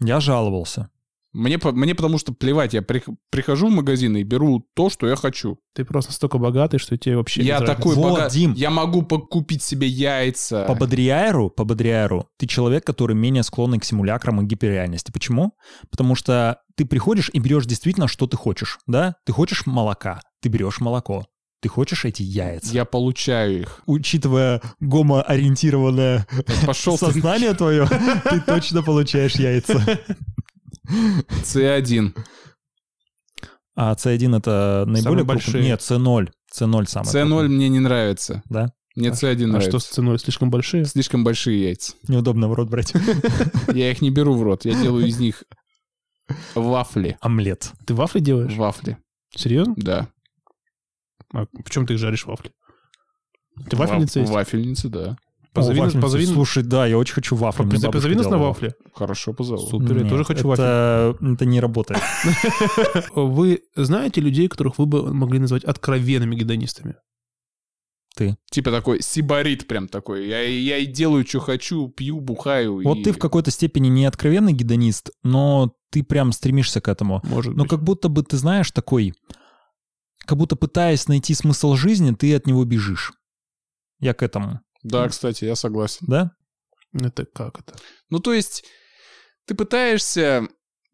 Я жаловался. Мне, мне потому что плевать, я при, прихожу в магазин и беру то, что я хочу. Ты просто столько богатый, что тебе вообще Я такой вот, богат... Дим. Я могу покупить себе яйца. По Бодриайру, по Бодриайру, ты человек, который менее склонный к симулякрам и гиперреальности. Почему? Потому что ты приходишь и берешь действительно, что ты хочешь, да? Ты хочешь молока, ты берешь молоко. Ты хочешь эти яйца? Я получаю их. Учитывая гомоориентированное Пошел сознание ты... твое, ты точно получаешь яйца. С1. А С1 это наиболее большой? Нет, С0. С0 самый. С0 мне не нравится. Да? Мне С1 нравится. А что с С0? Слишком большие? Слишком большие яйца. Неудобно в рот брать. Я их не беру в рот. Я делаю из них вафли. Омлет. Ты вафли делаешь? Вафли. Серьезно? Да. А почему ты их жаришь вафли? Ты вафельница есть? Вафельница, да. Позови, О, нас, позови... Слушай, да, я очень хочу вафли. Позови, позови нас на вафли. Хорошо, позову. Супер, Нет, я тоже хочу это... вафли. Это не работает. Вы знаете людей, которых вы бы могли назвать откровенными гедонистами? Ты. Типа такой сибарит прям такой. Я, я и делаю, что хочу, пью, бухаю. Вот и... ты в какой-то степени не откровенный гедонист, но ты прям стремишься к этому. Может но быть. как будто бы ты знаешь такой как будто пытаясь найти смысл жизни, ты от него бежишь. Я к этому. Да, кстати, я согласен. Да? Это как это? Ну, то есть, ты пытаешься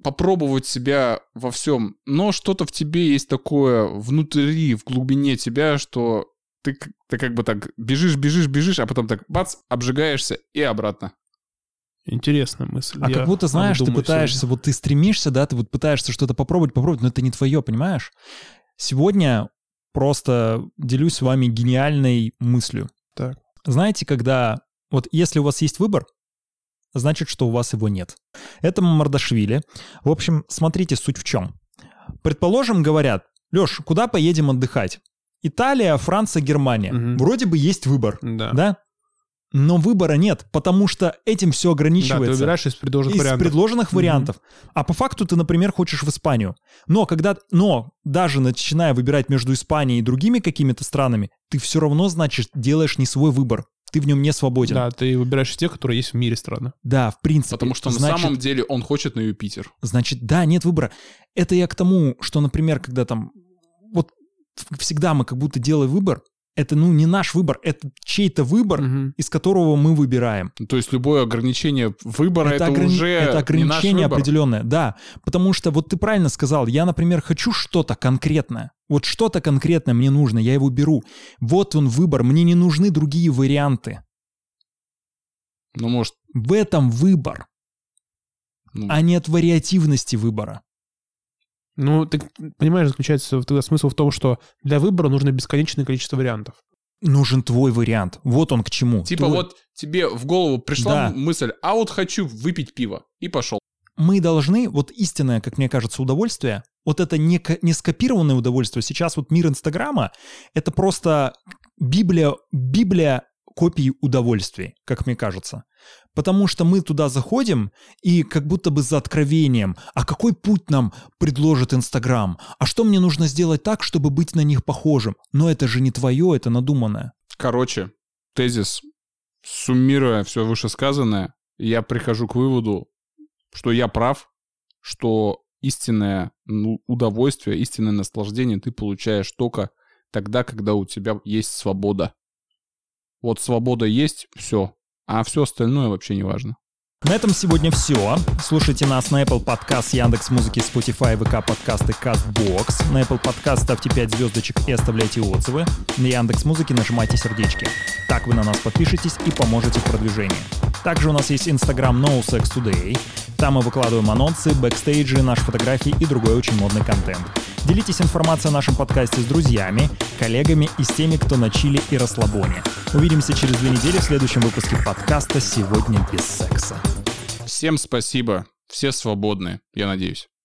попробовать себя во всем, но что-то в тебе есть такое внутри, в глубине тебя, что ты, ты как бы так бежишь, бежишь, бежишь, а потом так бац, обжигаешься и обратно. Интересная мысль. А Я как будто, знаешь, ты пытаешься, сегодня. вот ты стремишься, да, ты вот пытаешься что-то попробовать, попробовать, но это не твое, понимаешь? Сегодня просто делюсь с вами гениальной мыслью. Так. Знаете, когда... Вот если у вас есть выбор, значит, что у вас его нет. Это Мардашвили. В общем, смотрите, суть в чем. Предположим, говорят, Леш, куда поедем отдыхать? Италия, Франция, Германия. Угу. Вроде бы есть выбор. Да. да? Но выбора нет, потому что этим все ограничивается. Да, ты выбираешь из предложенных из вариантов. предложенных mm-hmm. вариантов. А по факту ты, например, хочешь в Испанию. Но когда, но даже начиная выбирать между Испанией и другими какими-то странами, ты все равно, значит, делаешь не свой выбор. Ты в нем не свободен. Да, ты выбираешь тех, которые есть в мире страны. Да, в принципе. Потому что значит, на самом деле он хочет на Юпитер. Значит, да, нет выбора. Это я к тому, что, например, когда там... Вот всегда мы как будто делаем выбор, это, ну, не наш выбор, это чей-то выбор, угу. из которого мы выбираем. То есть любое ограничение выбора это, это ограни... уже это ограничение не наш определенное, да, потому что вот ты правильно сказал, я, например, хочу что-то конкретное, вот что-то конкретное мне нужно, я его беру. Вот он выбор, мне не нужны другие варианты. Ну, может... В этом выбор, ну... а не от вариативности выбора. Ну, ты понимаешь, заключается тогда смысл в том, что для выбора нужно бесконечное количество вариантов. Нужен твой вариант. Вот он к чему. Типа твой... вот тебе в голову пришла да. мысль, а вот хочу выпить пиво. И пошел. Мы должны, вот истинное, как мне кажется, удовольствие, вот это не, не скопированное удовольствие, сейчас вот мир Инстаграма, это просто Библия, Библия копий удовольствий, как мне кажется. Потому что мы туда заходим и как будто бы за откровением. А какой путь нам предложит Инстаграм? А что мне нужно сделать так, чтобы быть на них похожим? Но это же не твое, это надуманное. Короче, тезис. Суммируя все вышесказанное, я прихожу к выводу, что я прав, что истинное ну, удовольствие, истинное наслаждение ты получаешь только тогда, когда у тебя есть свобода. Вот свобода есть, все. А все остальное вообще не важно. На этом сегодня все. Слушайте нас на Apple Podcast, Яндекс Музыки, Spotify, ВК подкасты, Castbox. На Apple Podcast ставьте 5 звездочек и оставляйте отзывы. На Яндекс Музыки нажимайте сердечки. Так вы на нас подпишетесь и поможете в продвижении. Также у нас есть Instagram NoSexToday. Там мы выкладываем анонсы, бэкстейджи, наши фотографии и другой очень модный контент. Делитесь информацией о нашем подкасте с друзьями, коллегами и с теми, кто на чили и расслабоне. Увидимся через две недели в следующем выпуске подкаста «Сегодня без секса». Всем спасибо. Все свободны, я надеюсь.